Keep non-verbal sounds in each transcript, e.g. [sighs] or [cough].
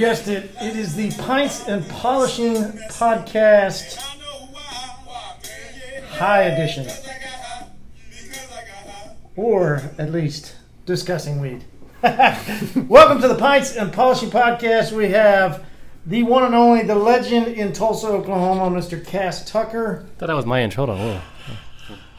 guessed it. It is the Pints and Polishing Podcast. High Edition, or at least discussing weed. [laughs] Welcome to the Pints and Polishing Podcast. We have the one and only, the legend in Tulsa, Oklahoma, Mr. Cass Tucker. thought that was my intro. Whoa.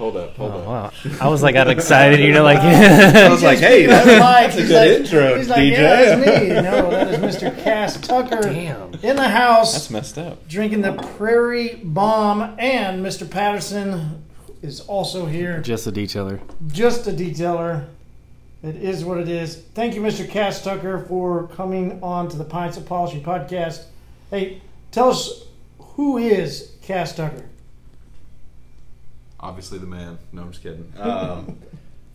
Hold up, hold Oh, up. wow. I was like, got excited, you know, like. [laughs] [laughs] I was like, hey, that's, that's a He's good like- intro, He's like, DJ. yeah, that's me. [laughs] No, that is Mr. Cass Tucker Damn. in the house. That's messed up. drinking the Prairie Bomb, and Mr. Patterson is also here. Just a detailer. Just a detailer. It is what it is. Thank you, Mr. Cass Tucker, for coming on to the Pints of Polishing podcast. Hey, tell us who is Cass Tucker? Obviously the man. No, I'm just kidding. [laughs] Um,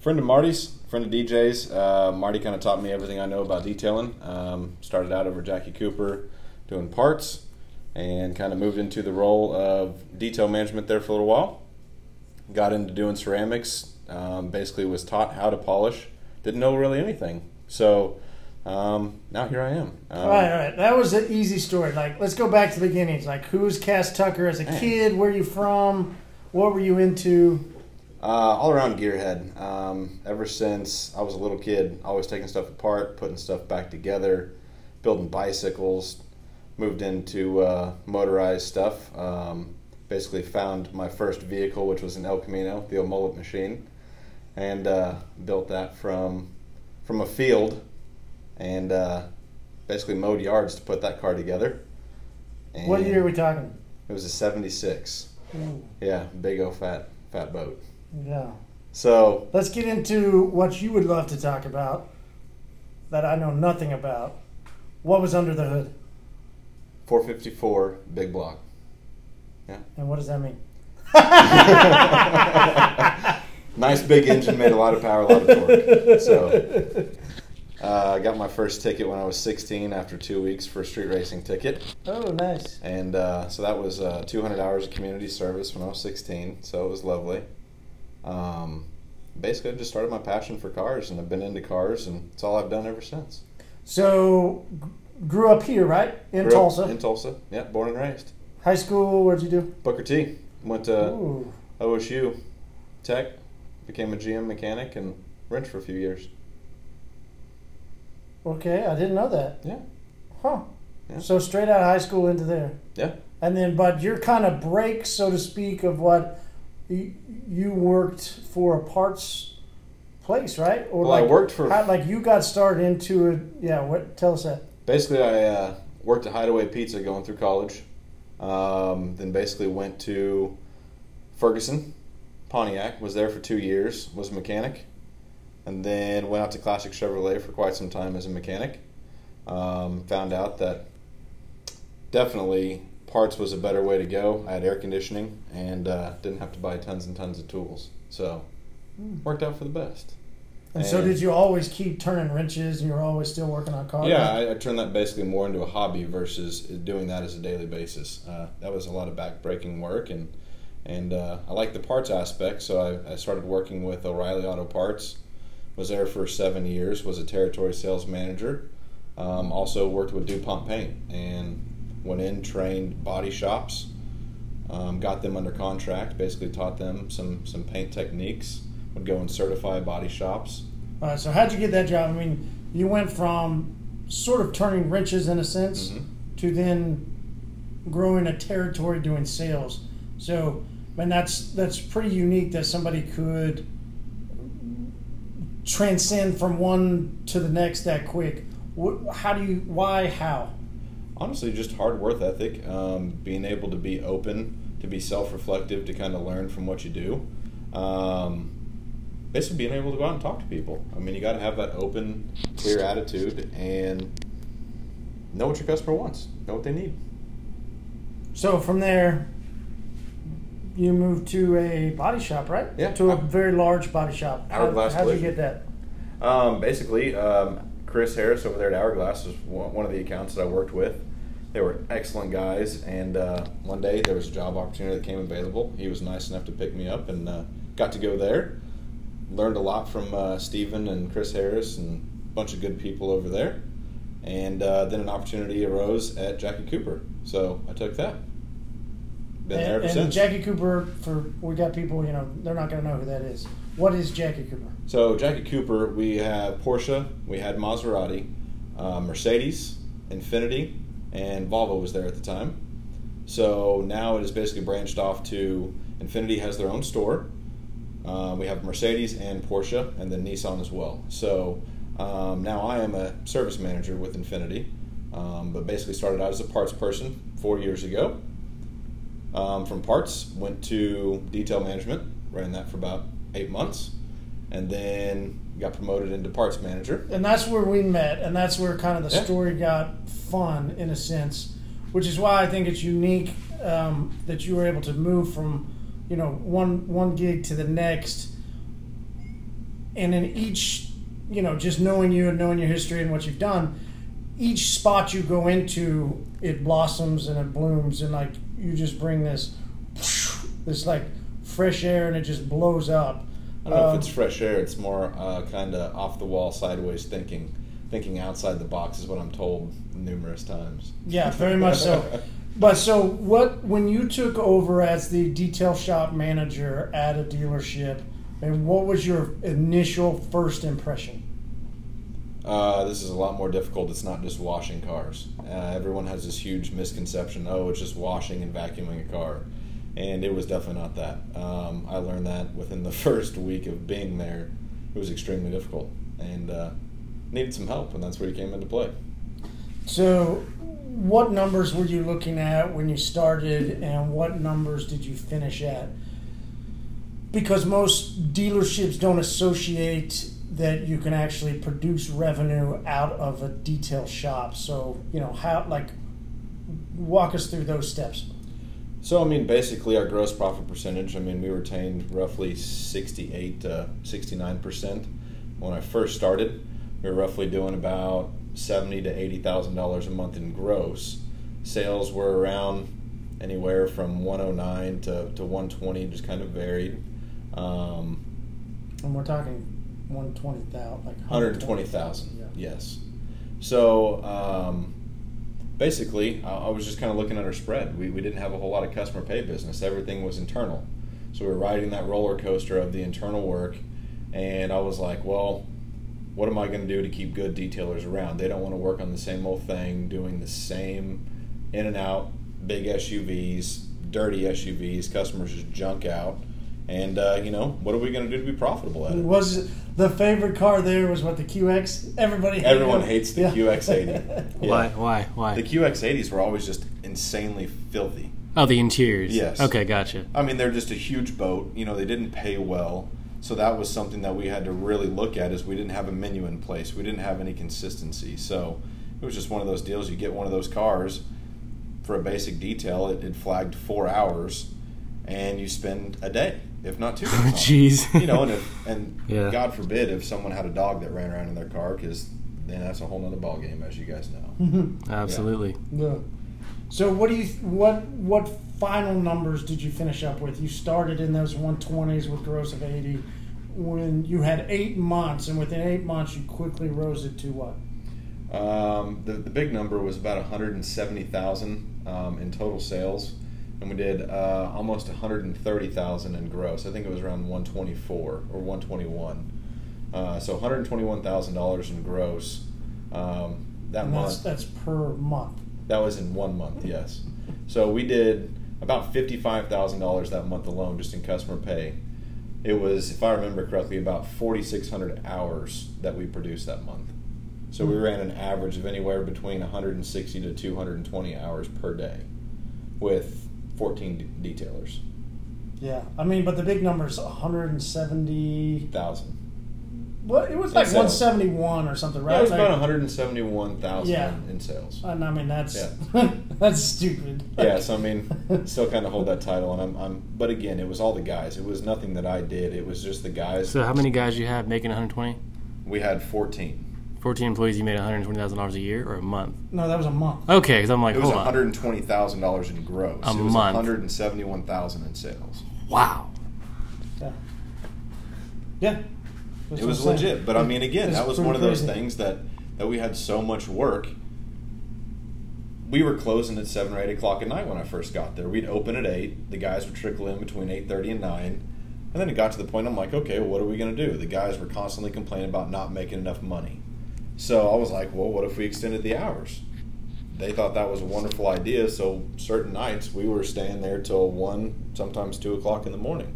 friend of Marty's, friend of DJ's. Uh, Marty kind of taught me everything I know about detailing. Um, started out over Jackie Cooper doing parts and kind of moved into the role of detail management there for a little while. Got into doing ceramics. Um, basically was taught how to polish. Didn't know really anything. So um, now here I am. Um, all right, all right. That was an easy story. Like, let's go back to the beginnings. Like, who's Cass Tucker as a Man. kid? Where are you from? What were you into? Uh, all around gearhead. Um, ever since I was a little kid, always taking stuff apart, putting stuff back together, building bicycles. Moved into uh, motorized stuff. Um, basically, found my first vehicle, which was an El Camino, the old mullet machine, and uh, built that from from a field, and uh, basically mowed yards to put that car together. And What year are we talking? It was a '76. Ooh, Yeah, big old fat fat boat. yeah. So Let's get into what you would love to talk about that I know nothing about. What was under the hood? 454 big block. Yeah. And what does that mean? [laughs] Nice big engine, made a lot of power, a lot of torque. So [laughs] uh, I got my first ticket when I was 16 after two weeks for a street racing ticket. Oh, nice. And uh, so that was uh, 200 hours of community service when I was 16. So it was lovely. Um, basically, I just started my passion for cars and I've been into cars and it's all I've done ever since. So, g- grew up here, right? In Grew Tulsa. In Tulsa. Yeah, born and raised. High school, what'd you do? Booker T. Went to Ooh. OSU Tech, became a GM mechanic and wrenched for a few years. Okay, I didn't know that. Yeah. Huh. Yeah. So, straight out of high school into there. Yeah. And then, but your kind of break, so to speak, of what you, you worked for a parts place, right? Or Well, I like, worked for- how, like you got started into it. Yeah. What? Tell us that. Basically, I uh, worked at Hideaway Pizza going through college. Um, then basically went to Ferguson, Pontiac. Was there for two years. Was a mechanic, and then went out to Classic Chevrolet for quite some time as a mechanic. Um, found out that definitely parts was a better way to go. I had air conditioning and uh, didn't have to buy tons and tons of tools. So worked out for the best. And so, did you always keep turning wrenches, and you were always still working on cars? Yeah, I, I turned that basically more into a hobby versus doing that as a daily basis. Uh, that was a lot of back-breaking work, and and uh, I like the parts aspect, so I, I started working with O'Reilly Auto Parts. Was there for seven years. Was a territory sales manager. Um, also worked with DuPont Paint and went in, trained body shops, um, got them under contract. Basically taught them some some paint techniques. Would go and certify body shops. All right. So, how'd you get that job? I mean, you went from sort of turning wrenches in a sense Mhm. to then growing a territory doing sales. So, man, that's that's pretty unique that somebody could transcend from one to the next that quick. How do you? Why? How? honestly just hard work ethic um, being able to be open to be self-reflective to kind of learn from what you do um, basically being able to go out and talk to people i mean you got to have that open clear attitude and know what your customer wants know what they need So from there, you moved to a body shop, right? Yeah. To a very large body shop. How, Hourglass how'd you get that? Um, basically, um, Chris Harris over there at Hourglass was one one of the accounts that I worked with. They were excellent guys, and uh, one day there was a job opportunity that came available. He was nice enough to pick me up, and uh, got to go there. Learned a lot from uh, Stephen and Chris Harris and a bunch of good people over there. And uh, then an opportunity arose at Jackie Cooper, so I took that. Been there and, ever and since. Jackie Cooper, for we got people, you know, they're not going to know who that is. What is Jackie Cooper? So Jackie Cooper, we have Porsche, we had Maserati, uh, Mercedes, Infiniti, and Volvo was there at the time. So now it is basically branched off to Infiniti has their own store. Uh, we have Mercedes and Porsche, and then Nissan as well. So um, now I am a service manager with Infiniti, um, but basically started out as a parts person four years ago. Um, from parts, went to detail management, ran that for about eight months, and then got promoted into parts manager. And that's where we met, and that's where kind of the Yeah. story got fun in a sense, which is why I think it's unique um, that you were able to move from, you know, one one gig to the next, and in each, you know, just knowing you and knowing your history and what you've done, each spot you go into, it blossoms and it blooms, and like you just bring this, this like fresh air, and it just blows up. I don't know Um, if it's fresh air. It's more uh, kind of off the wall, sideways thinking. Thinking outside the box is what I'm told numerous times. Yeah, very much so. [laughs] But so what when you took over as the detail shop manager at a dealership, and what was your initial first impression? Uh, this is a lot more difficult. It's not just washing cars. Uh, everyone has this huge misconception. Oh, it's just washing and vacuuming a car, and it was definitely not that. Um, I learned that within the [laughs] first week of being there. It was extremely difficult, and uh, needed some help, and that's where you came into play. So what numbers were you looking at when you started and what numbers did you finish at? Because most dealerships don't associate that you can actually produce revenue out of a detail shop. So, you know, how like walk us through those steps. So, I mean, basically, our gross profit percentage, I mean, we retained roughly 68 to 69%. When I first started, we were roughly doing about 70 to $80,000 a month in gross. Sales were around anywhere from 109 to, to 120, just kind of varied. Um, And we're talking 120,000, like 120,000. Yeah. Yes. So um, basically, I, I was just kind of looking at our spread. We, we didn't have a whole lot of customer pay business. Everything was internal. So we were riding that roller coaster of the internal work, and I was like, well, what am I going to do to keep good detailers around? They don't want to work on the same old thing, doing the same in and out big SUVs, dirty SUVs. Customers just junk out. And uh, you know, what are we going to do to be profitable at it? Was the favorite car there was what the QX? Everybody hated Everyone it. hates the Yeah. QX80. [laughs] Yeah. Why? Why? Why? The QX80s were always just insanely filthy. oh, the interiors. Yes. Okay, gotcha. I mean, they're just a huge boat. You know, they didn't pay well. So that was something that we had to really look at is we didn't have a menu in place. We didn't have any consistency. So it was just one of those deals. You get one of those cars for a basic detail, it, it flagged four hours, and you spend a day, if not two. [laughs] days on it. Jeez. you know, and if, and Yeah. God forbid if someone had a dog that ran around in their car, because then that's a whole nother ball game, as you guys know. Absolutely. Yeah. So what do you what what final numbers did you finish up with? You started in those 120s with gross of 80. When you had eight months, and within eight months, you quickly rose it to what? Um, the, the big number was about 170,000 um, in total sales, and we did uh, almost 130,000 in gross. I think it was around 124 or 121. Uh, so 121,000 dollars in gross. Um, that And that's month, that's per month. that was in one month, yes. So we did about fifty-five thousand dollars that month alone, just in customer pay. It was, if I remember correctly, about forty-six hundred hours that we produced that month. So we ran an average of anywhere between 160 to 220 hours per day, with 14 de- detailers. Yeah, I mean, but the big number is 170. Thousand. Well, it was like sales. 171 or something, right? Yeah, it was Like- about 171,000 Yeah. in sales. And I mean, that's Yeah. [laughs] that's stupid. yeah, so I mean, [laughs] still kind of hold that title, and I'm, I'm. But again, it was all the guys. It was nothing that I did. It was just the guys. So how many guys you have making 120? We had 14. 14 employees, you made $120,000 a year or a month? No, that was a month. Okay, because I'm like, It was hold on. $120,000 in gross. A it was month. 171000 in sales. Wow. Yeah. Yeah. That's It was what I'm saying. legit. But I mean, again, It's that was pretty one of those crazy. things that, that we had so much work. We were closing at 7 or 8 o'clock at night when I first got there. We'd open at 8. The guys would trickle in between 8.30 and 9. And then it got to the point I'm like, okay, well, what are we going to do? The guys were constantly complaining about not making enough money. So I was like, well, what if we extended the hours? They thought that was a wonderful idea. So certain nights we were staying there till 1, sometimes 2 o'clock in the morning.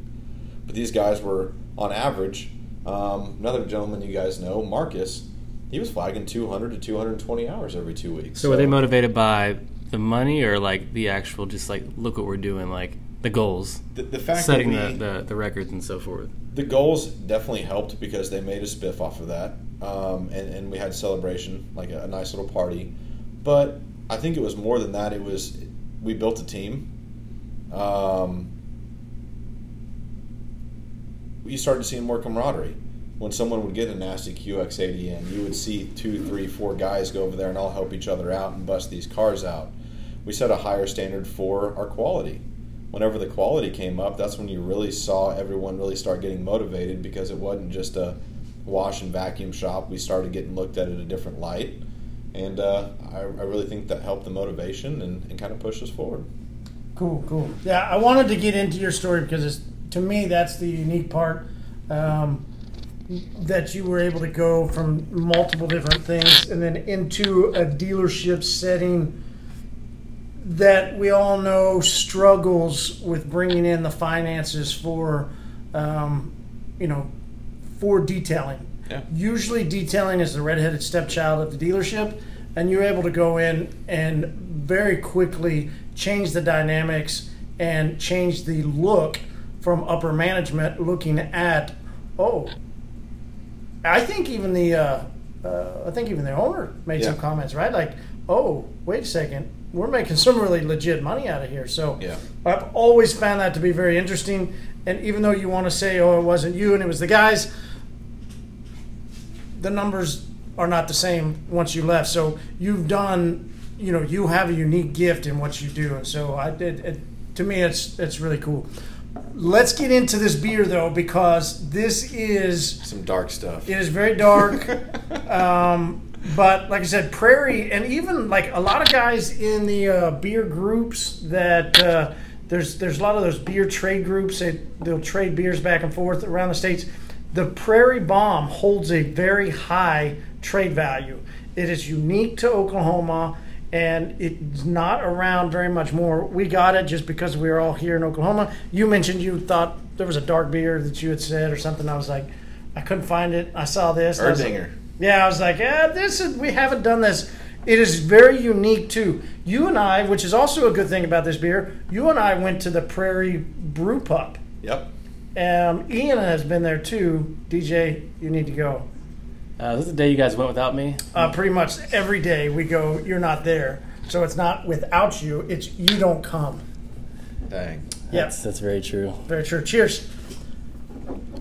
But these guys were, on average, um, another gentleman you guys know, Marcus, he was flagging 200 to 220 hours every two weeks. So were they motivated by the money or like the actual, just like, look what we're doing, like the goals, the, the fact setting that we, the, the, the records and so forth? the goals definitely helped because they made a spiff off of that, um, and, and we had celebration, like a, a nice little party. But I think it was more than that. It was we built a team. Um, you started seeing more camaraderie. When someone would get a nasty QX80 in, you would see two, three, four guys go over there and all help each other out and bust these cars out. We set a higher standard for our quality whenever the quality came up, that's when you really saw everyone really start getting motivated because it wasn't just a wash and vacuum shop. We started getting looked at in a different light. And uh, I, I really think that helped the motivation and, and kind of pushed us forward. Cool, cool. Yeah, I wanted to get into your story because it's, to me that's the unique part um, that you were able to go from multiple different things and then into a dealership setting that we all know struggles with bringing in the finances for, um, you know, for detailing. Yeah. Usually, detailing is the redheaded stepchild of the dealership, and you're able to go in and very quickly change the dynamics and change the look from upper management looking at, oh, I think even the, uh, uh, I think even the owner made some comments, right? Like, oh, wait a second, we're making some really legit money out of here. So Yeah. I've always found that to be very interesting. And even though you want to say, oh, it wasn't you and it was the guys, the numbers are not the same once you left. So you've done, you know, you have a unique gift in what you do. And so I did, it, to me, it's, it's really cool. Let's get into this beer though, because this is Some dark stuff. it is very dark. [laughs] um, but like I said, Prairie, and even like a lot of guys in the uh, beer groups that uh, there's there's a lot of those beer trade groups that they'll trade beers back and forth around the states. The Prairie Bomb holds a very high trade value. It is unique to Oklahoma, and it's not around very much more. We got it just because we were all here in Oklahoma. You mentioned you thought there was a dark beer that you had said or something. I was like, I couldn't find it. I saw this. and I like- yeah, I was like, yeah, this is we haven't done this. It is very unique too. You and I, which is also a good thing about this beer, you and I went to the Prairie Brew Pub. Yep. Um, Ian has been there too. DJ, you need to go. Uh, this is the day you guys went without me. Uh, pretty much every day we go. You're not there, so it's not without you. It's you don't come. Dang. Yes, That's, that's very true. very true. Cheers.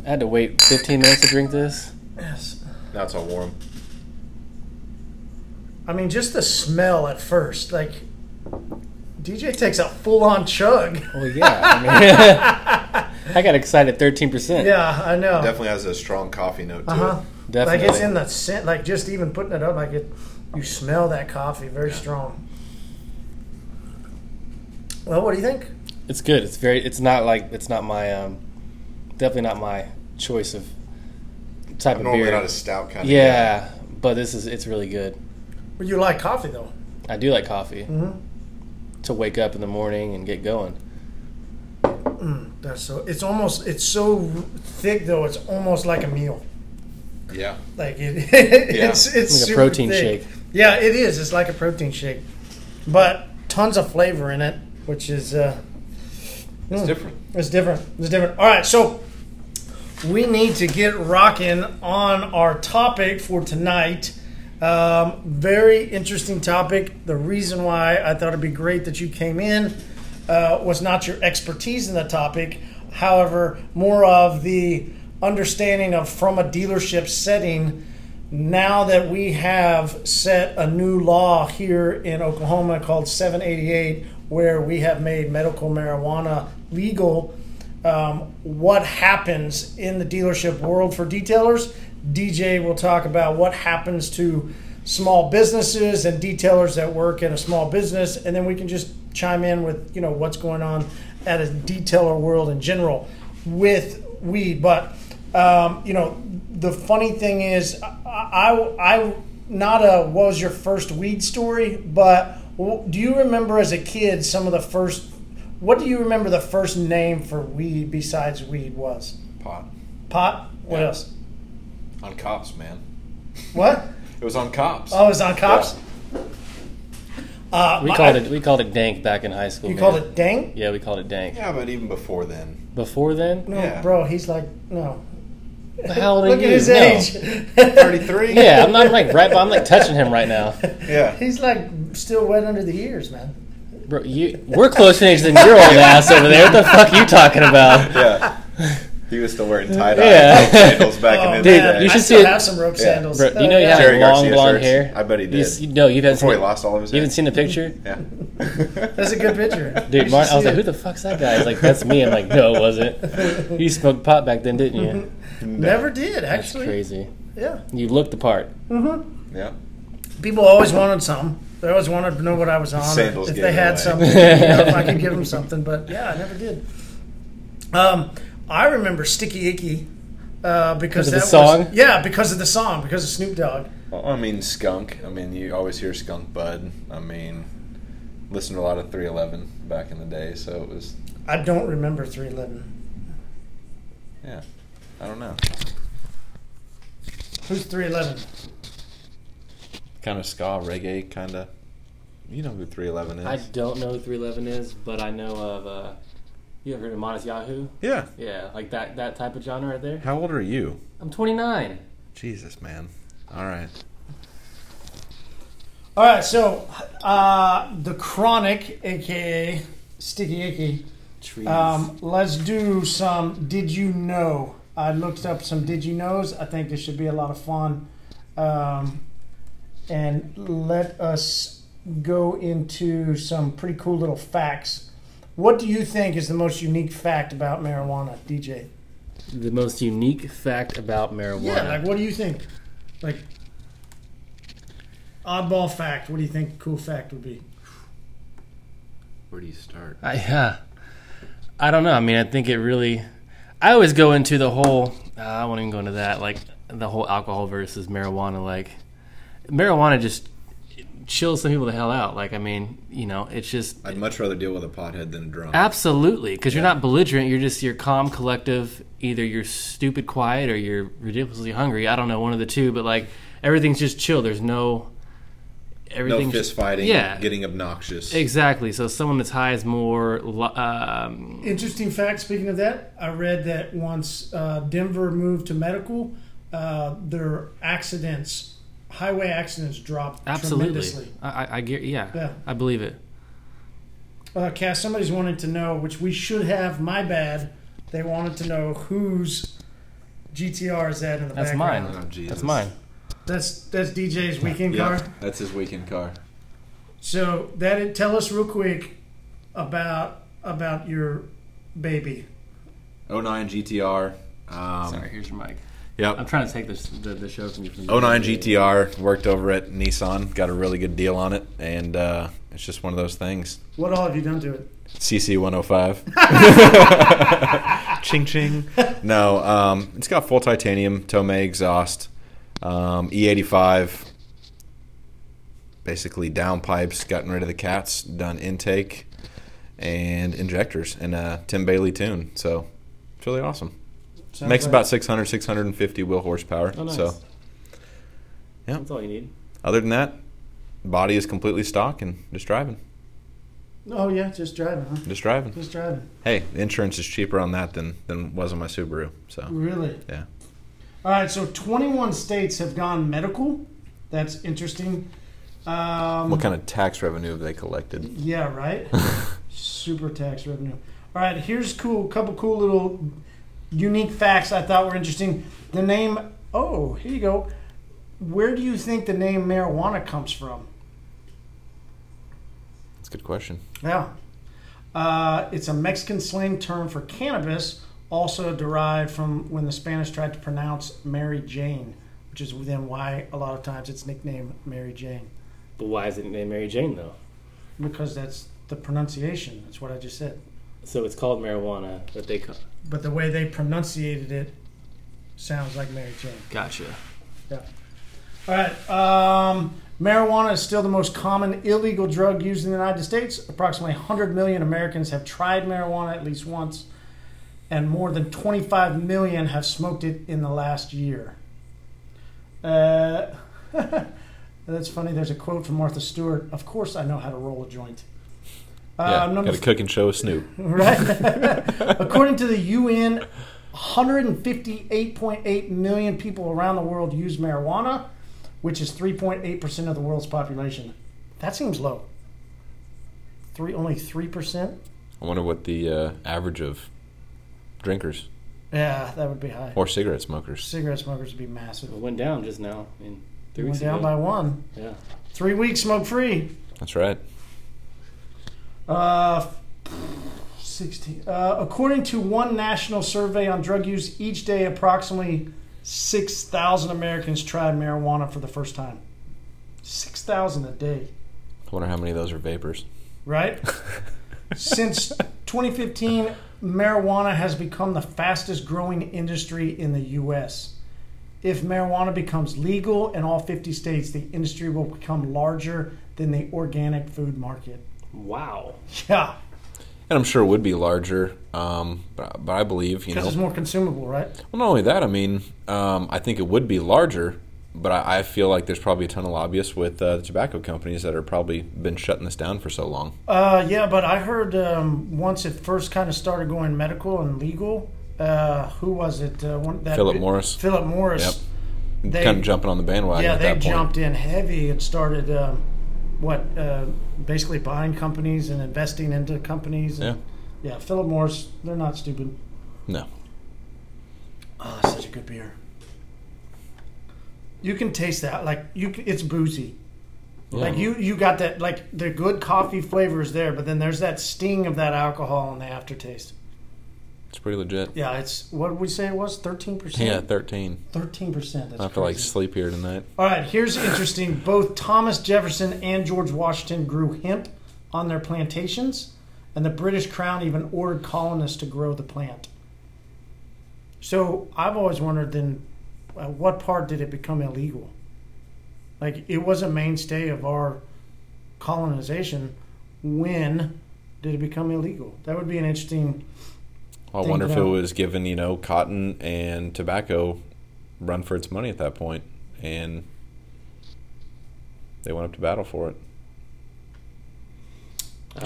I had to wait 15 minutes to drink this. Yes. Now it's all warm. I mean, just the smell at first, like DJ takes a full-on chug. Well, yeah. I, mean, [laughs] [laughs] I got excited 13%. Yeah, I know. Definitely has a strong coffee note to Uh huh. it. Definitely. Like it's in the scent, like just even putting it up, like it, you smell that coffee very strong. Well, what do you think? It's good. It's very. It's not like. It's not my. Um, definitely not my choice of type I'm of normally beer. not a stout kind of yeah, but this is. It's really good. Well, you like coffee though. I do like coffee Mm-hmm. to wake up in the morning and get going. That's so. It's almost. It's so thick though. It's almost like a meal. Yeah. Like it. [laughs] it's it's Like a super protein thick. shake. Yeah, it is. It's like a protein shake, but tons of flavor in it, which is. Uh, It's mm. different. It's different. It's different. All right, so we need to get rocking on our topic for tonight. Um, very interesting topic. The reason why I thought it'd be great that you came in uh, was not your expertise in the topic, however, more of the understanding of from a dealership setting now that we have set a new law here in Oklahoma called 788, where we have made medical marijuana legal, um, what happens in the dealership world for detailers? DJ will talk about what happens to small businesses and detailers that work in a small business, and then we can just chime in with you know what's going on at a detailer world in general with weed. But um, you know, the funny thing is, I, I, I not a what was your first weed story, but do you remember as a kid some of the first? What do you remember the first name for weed besides weed was? Pot. Pot. What Yeah. else? On cops, man. What? [laughs] It was on cops. Oh, it was on cops. Uh, We my- called it we called it dank back in high school. You man. called it dank? Yeah, we called it dank. Yeah, but even before then. Before then, No, Yeah. bro. He's like no. how old are Look you? at his No. age. 33? Yeah, I'm not like right, but I'm like touching him right now, [laughs] Yeah. He's like still wet under the ears, man. bro. You, we're closer in age than your old ass over there. What the fuck are you talking about? [laughs] Yeah. He was still wearing tie dye [laughs] Yeah. sandals back Oh, in his Dude, day. you I should still see it- have some rope Yeah. sandals. Bro, you know you have Jerry long Garcia blonde shirts. hair. I bet he You did. s- no, you've had Before he seen, lost all of his You hair. haven't seen the picture, [laughs] Yeah. That's a good picture. dude. You Martin, I was see like, who the fuck's that guy? He's like, that's me. I'm like, no, it wasn't. You smoked pot back then, didn't you? [laughs] Never did That's actually. crazy. Yeah. You looked the part. Mhm. Yeah. People always wanted some. They always wanted to know what I was on. Sandals if they had away. something, you know, if I could give them something. But yeah, I never did. Um, I remember Sticky Icky uh, because Because of that the song? Was, yeah, because of the song, because of Snoop Dogg. Well, I mean, skunk. I mean, you always hear skunk bud. I mean, listened to a lot of 311 back in the day, so it was, I don't remember 311. yeah. I don't know. Who's 311? Kind of ska, reggae, kind of. You know who 311 is. I don't know who 311 is, but I know of. Uh, you ever heard of Modest Yahoo? yeah. Yeah, like that that type of genre right there. How old are you? I'm 29. Jesus, man. All right. All right, so uh, the Chronic, aka Sticky Icky. Trees. Um, let's do some Did You Know? I looked up some Did You Knows. I think this should be a lot of fun. Um, and let us go into some pretty cool little facts. What do you think is the most unique fact about marijuana, DJ? the most unique fact about marijuana. Yeah, like what do you think? Like oddball fact. What do you think cool fact would be? Where do you start? I, yeah. I don't know. I mean, I think it really. I always go into the whole. Uh, I won't even go into that. Like the whole alcohol versus marijuana. Like marijuana just chills some people the hell out. Like I mean, you know, it's just I'd much rather deal with a pothead than a drunk. absolutely because you're not belligerent. You're just you're calm, collective. Either you're stupid quiet or you're ridiculously hungry. I don't know, one of the two. But like everything's just chill. There's no. no Everything's fist fighting, Yeah. getting obnoxious. Exactly. So someone that's high is more. Um, Interesting fact. Speaking of that, I read that once uh, Denver moved to medical, uh, their accidents, highway accidents, dropped Absolutely. tremendously. I, I, I get. Yeah, Yeah. I believe it. Uh, Cass, somebody's wanted to know, which we should have. My bad. They wanted to know whose GTR is that in the That's background. mine. Oh, Jesus. That's mine. That's that's DJ's weekend Yeah, car. that's his weekend car. So that tell us real quick about about your baby. 09 GTR. Um, Sorry, here's your mic. Yep. I'm trying to take this the, the show from you. From 09 GTR. Worked over at Nissan. Got a really good deal on it, and uh, it's just one of those things. What all have you done to it? CC 105. [laughs] [laughs] ching ching. No, um, it's got full titanium Tomei exhaust, um, E85. Basically, downpipes, gotten rid of the cats, done intake, and injectors, and a Tim Bailey tune. So it's really awesome. Sounds Makes about 600, 650 wheel horsepower. Oh, nice. So That's all you need. other than that, body is completely stock and just driving. Oh yeah, just driving, huh? Just driving. Just driving. Hey, insurance is cheaper on that than than was on my Subaru. So Really? yeah. All right. So 21 states have gone medical. That's interesting. Um, What kind of tax revenue have they collected? Yeah, right. [laughs] Super tax revenue. All right, here's cool. Couple cool little unique facts I thought were interesting. The name. Oh, here you go. where do you think the name marijuana comes from? That's a good question. Yeah. Uh, it's a Mexican slang term for cannabis, also derived from when the Spanish tried to pronounce Mary Jane, which is then why a lot of times it's nicknamed Mary Jane, But why is it named Mary Jane though? because that's the pronunciation. That's what I just said. So it's called marijuana, but they call. But the way they pronunciated it sounds like Mary Jane. Gotcha. Yeah. All right. Um, marijuana is still the most common illegal drug used in the United States. Approximately 100 million Americans have tried marijuana at least once, and more than 25 million have smoked it in the last year. Uh, [laughs] that's funny. There's a quote from Martha Stewart. Of course, I know how to roll a joint. Yeah, Uh, number got a cooking show with Snoop. [laughs] right? [laughs] According to the UN, 158.8 million people around the world use marijuana, which is 3.8% of the world's population. That seems low. Three, only 3%? I wonder what the uh, average of drinkers Yeah, that would be high. or cigarette smokers. Cigarette smokers would be massive. It went down just now. I mean, three Went weeks down ago. by one. yeah. Three weeks smoke free. That's right. Uh, 16. Uh, according to one national survey on drug use, each day approximately 6,000 Americans tried marijuana for the first time. 6,000 a day, I wonder how many of those are vapors. right? [laughs] Since 2015, marijuana has become the fastest growing industry in the U.S. If marijuana becomes legal in all 50 states, the industry will become larger than the organic food market. Wow. Yeah, And I'm sure it would be larger, um, but, but I believe, you because know. it's more consumable, right? Well, not only that, I mean, um, I think it would be larger, but I, I feel like there's probably a ton of lobbyists with uh, the tobacco companies that are probably been shutting this down for so long. Uh, yeah, but I heard um, once it first kind of started going medical and legal. Uh, who was it? Uh, one, that Philip Morris. Philip Morris. Yep. They- kind of jumping on the bandwagon Yeah, at they that point. jumped in heavy and started um, what uh, basically buying companies and investing into companies. And, yeah. Philip Morris. They're not stupid. No. Oh, that's such a good beer. You can taste that. Like you, it's boozy. Like you, you got that. Like the good coffee flavors there, but then there's that sting of that alcohol in the aftertaste. It's pretty legit. Yeah, it's what did we say it was? Thirteen percent. Yeah, 13. thirteen percent. I have to like sleep here tonight. All right, here's interesting. Both Thomas Jefferson and George Washington grew hemp on their plantations, and the British Crown even ordered colonists to grow the plant. So I've always wondered then, at what part did it become illegal? Like it was a mainstay of our colonization. When did it become illegal? That would be an interesting. I wonder if it was given, you know, cotton and tobacco run for its money at that point, and they went up to battle for it.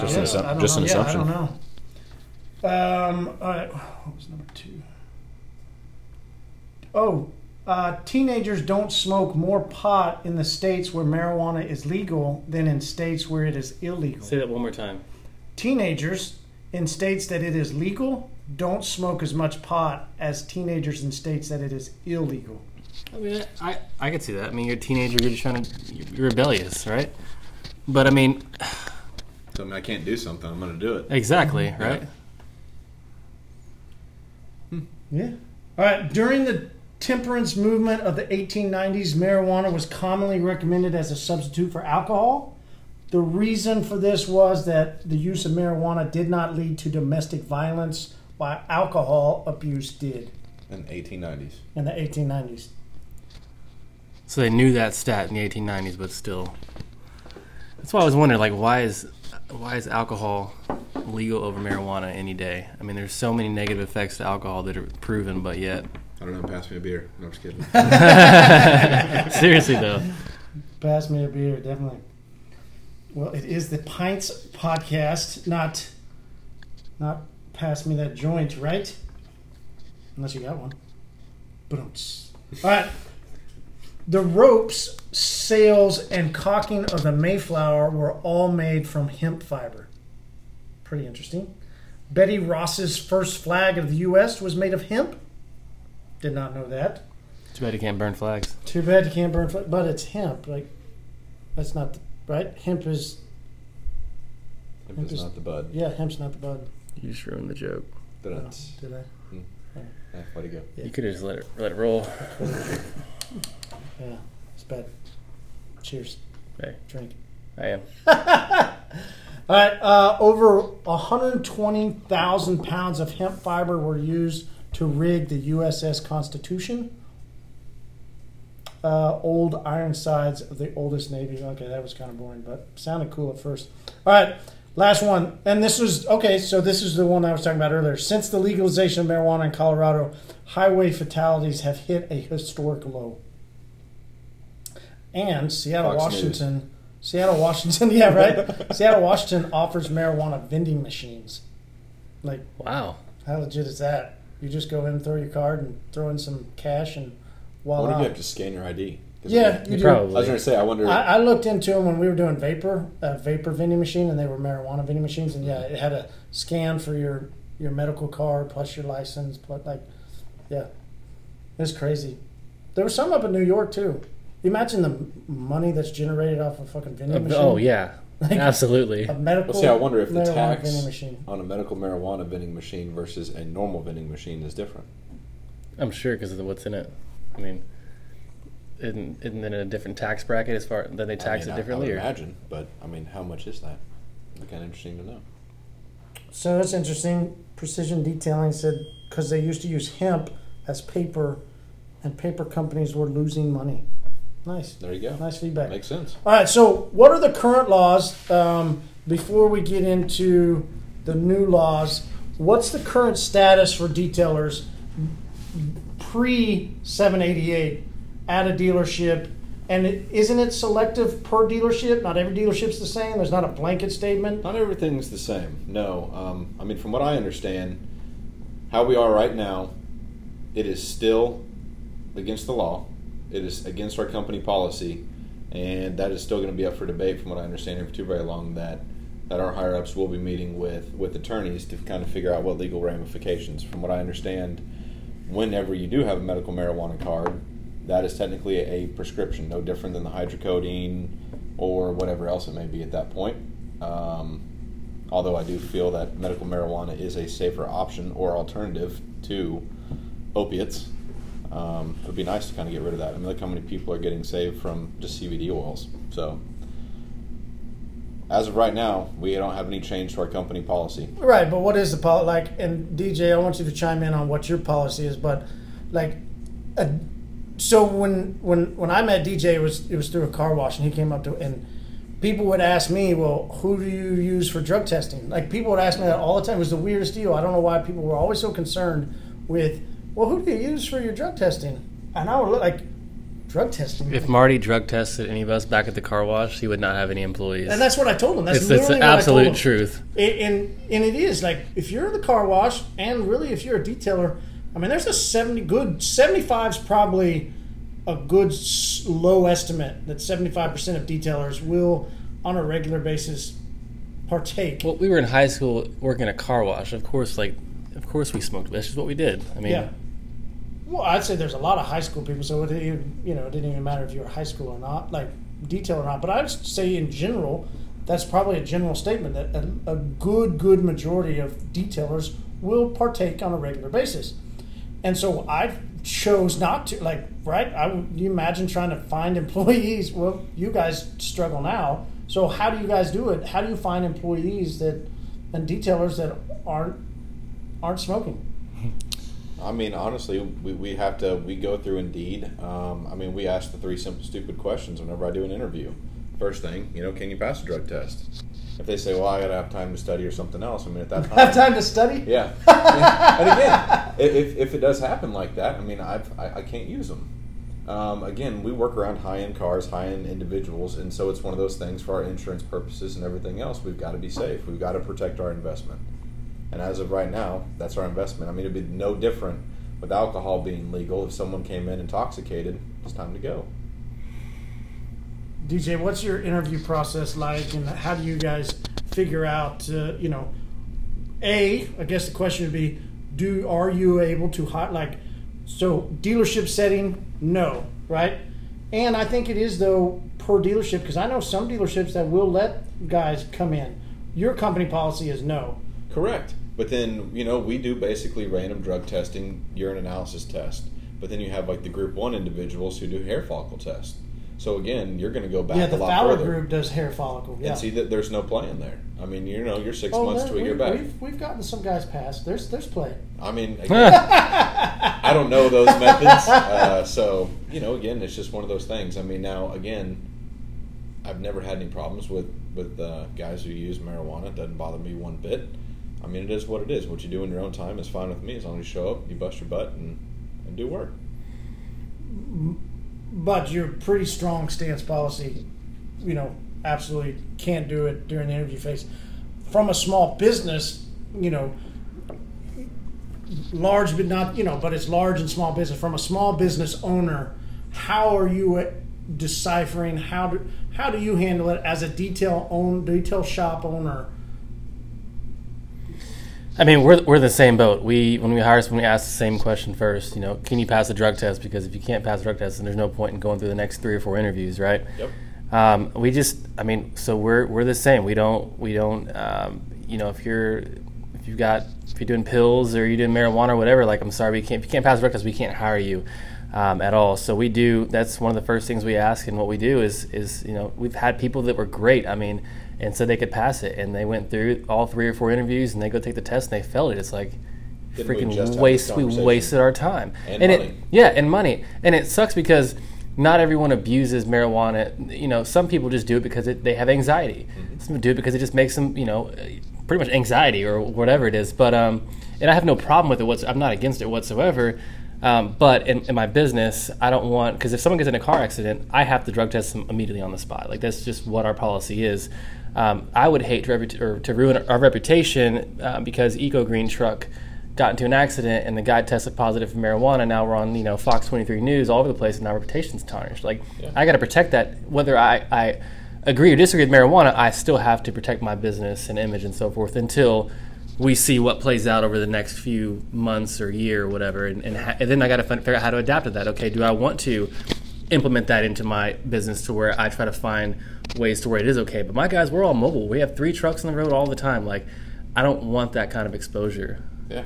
Just don't an know. assump- just know. an yeah, assumption. I don't know. Um, all right. What was number two? Oh, uh, teenagers don't smoke more pot in the states where marijuana is legal than in states where it is illegal. Say that one more time. Teenagers in states that it is legal don't smoke as much pot as teenagers in states that it is illegal. I mean, I, I could see that. I mean, you're a teenager, you're just trying to, you're rebellious, right? But I mean, So, I mean, I can't do something. I'm going to do it. exactly, right? Hmm. Yeah. All right. During the temperance movement of the 1890s, marijuana was commonly recommended as a substitute for alcohol. The reason for this was that the use of marijuana did not lead to domestic violence, while alcohol abuse did In 1890s. in the 1890s. So they knew that stat in the 1890s, but still. That's why I was wondering, like, why is why is alcohol legal over marijuana any day? I mean, there's so many negative effects to alcohol that are proven, but yet, I don't know. Pass me a beer. No, I'm just kidding. [laughs] seriously though, Pass me a beer, definitely. Well, it is the Pints podcast, not not pass me that joint, right? Unless you got one. But all right. The ropes, sails, and caulking of the Mayflower were all made from hemp fiber. Pretty interesting. Betty Ross's first flag of the U.S. was made of hemp. Did not know that. Too bad you can't burn flags. Too bad you can't burn, fl- but it's hemp. Like that's not the, right. Hemp is If it's not the bud. yeah. Hemp's not the bud. You just ruined the joke. Then Oh, did I? eh, let it go. Yeah. You could have just let it let it roll. Yeah, it's bad. Cheers. Hey, Drink. I am. [laughs] All right. Uh, over 120,000 pounds of hemp fiber were used to rig the USS Constitution. Uh, old Ironsides of the oldest Navy. Okay, that was kind of boring, but sounded cool at first. All right, last one. And this was, okay, so this is the one I was talking about earlier. Since the legalization of marijuana in Colorado, highway fatalities have hit a historic low. And Seattle, Fox News. Washington. Seattle, Washington, [laughs] yeah, right? Seattle, Washington offers marijuana vending machines. Like, Wow. how legit is that? You just go in, throw your card, and throw in some cash, and I wonder voila. if you have to scan your ID. 'Cause yeah, I, you do. Probably. I was going to say, I wonder. I, I looked into them when we were doing vapor, a vapor vending machine, and they were marijuana vending machines, and yeah, it had a scan for your your medical card plus your license, plus like, yeah, it's crazy. There was some up in New York too. You imagine the money that's generated off a fucking vending machine. Oh yeah, Like, absolutely. a medical. Well, see, I wonder if the tax vending machine. on a medical marijuana vending machine versus a normal vending machine is different. I'm sure because of what's in it. I mean, isn't isn't a different tax bracket as far that they tax I mean, it differently? I, I or? imagine, but I mean, how much is that? It'd be kind of interesting to know. So that's interesting. Precision Detailing said because they used to use hemp as paper, and paper companies were losing money. Nice, There you go. nice feedback. Makes sense. All right, so what are the current laws um, before we get into the new laws? What's the current status for detailers pre 788 at a dealership? And isn't it selective per dealership? Not every dealership's the same. There's not a blanket statement. Not everything's the same. No. Um, I mean, from what I understand, how we are right now, it is still against the law. It is against our company policy, and that is still going to be up for debate. From what I understand, here for too very long that that our higher ups will be meeting with with attorneys to kind of figure out what legal ramifications. From what I understand, whenever you do have a medical marijuana card, that is technically a prescription, no different than the hydrocodone or whatever else it may be at that point. Um, although I do feel that medical marijuana is a safer option or alternative to opiates. Um, it would be nice to kind of get rid of that. I mean, look how many people are getting saved from just CBD oils. So, as of right now, we don't have any change to our company policy. Right, but what is the policy? Like, and DJ, I want you to chime in on what your policy is. But like, uh, so when when when I met DJ, it was it was through a car wash, and he came up to and people would ask me, well, who do you use for drug testing? Like people would ask me that all the time. It was the weirdest deal. I don't know why people were always so concerned with, well, who do you use for your drug testing? And I would look like drug testing. If Marty drug tested any of us back at the car wash, he would not have any employees. and that's what I told him. That's it's, it's literally the what I absolute told him. truth. It, and and it is like if you're in the car wash and really if you're a detailer i mean there's a 70 good 75 is probably a good low estimate that 75% of detailers will on a regular basis partake Well, we were in high school working at a car wash. Of course, like, of course we smoked. That's just what we did. I mean, yeah well i'd say there's a lot of high school people so it didn't even, you know it didn't even matter if you were high school or not like detail or not but i'd say in general that's probably a general statement that a, a good good majority of detailers will partake on a regular basis and so i chose not to like right i would you imagine trying to find [laughs] employees well you guys struggle now so how do you guys do it how do you find employees that and detailers that aren't aren't smoking I mean, honestly, we, we have to, we go through Indeed. Um, I mean, we ask the three simple, stupid questions whenever I do an interview. First thing, you know, can you pass a drug test? If they say, well, I got to have time to study or something else, I mean, at that [laughs] time. have time to study Yeah. [laughs] and again, if, if it does happen like that, I mean, I've, I, I can't use them. Um, again, we work around high end cars, high end individuals, and so it's one of those things for our insurance purposes and everything else. We've got to be safe. We've got to protect our investment. And as of right now, that's our investment. I mean, it'd be no different with alcohol being legal. If someone came in intoxicated, it's time to go. DJ, what's your interview process like, and how do you guys figure out? Uh, you know, a I guess the question would be, do are you able to hot like So dealership setting, no, right? And I think it is though per dealership because I know some dealerships that will let guys come in. Your company policy is no. Correct. But then, you know, we do basically random drug testing, urine analysis test. But then you have like the group one individuals who do hair follicle test. So again, you're going to go back yeah, a the lot Fowler further group does hair follicle. Yeah. and see that there's no play in there. I mean, you know, you're six Oh, months there- to a year back. We've, we've gotten some guys past. There's there's play. I mean, [laughs] again, I don't know those methods. Uh, so, you know, again, it's just one of those things. I mean, now, again, I've never had any problems with, with uh, guys who use marijuana. It doesn't bother me one bit. I mean, it is what it is. What you do in your own time is fine with me as long as you show up, you bust your butt, and, and do work. But your pretty strong stance policy, you know, absolutely can't do it during the interview phase. From a small business, you know, large but not, you know, but it's large and small business. From a small business owner, how are you deciphering how do how do you handle it as a detail own detail shop owner? I mean, we're, we're the same boat. We when we hire someone, we ask the same question first. You know, can you pass a drug test? Because if you can't pass a drug test, then there's no point in going through the next three or four interviews, right? Yep. Um, we just, I mean, so we're we're the same. We don't we don't, um, you know, if you're if you've got if you're doing pills or you're doing marijuana or whatever, like I'm sorry, we can't if you can't pass a drug test, we can't hire you. Um, at all, so we do. That's one of the first things we ask, and what we do is, is you know, we've had people that were great. I mean, and said they could pass it, and they went through all three or four interviews, and they go take the test, and they failed it. It's like Didn't freaking this waste. We wasted our time And it, money. yeah, and money, and it sucks because not everyone abuses marijuana. You know, some people just do it because it, they have anxiety. Mm-hmm. Some do it because it just makes them, you know, pretty much anxiety or whatever it is. But um, and I have no problem with it. What's I'm not against it whatsoever. Um, but in, in my business, I don't want because if someone gets in a car accident, I have to drug test them immediately on the spot. Like that's just what our policy is. Um, I would hate to, repu- to ruin our reputation uh, because Eco Green Truck got into an accident and the guy tested positive for marijuana. Now we're on you know Fox 23 News all over the place, and our reputation's tarnished. Like Yeah. I got to protect that. Whether I, I agree or disagree with marijuana, I still have to protect my business and image and so forth until we see what plays out over the next few months or year or whatever. And, and, ha- and then I got to figure out how to adapt to that. Okay, do I want to implement that into my business to where I try to find ways to where it is okay? But my guys, we're all mobile. We have three trucks on the road all the time. Like I don't want that kind of exposure. Yeah.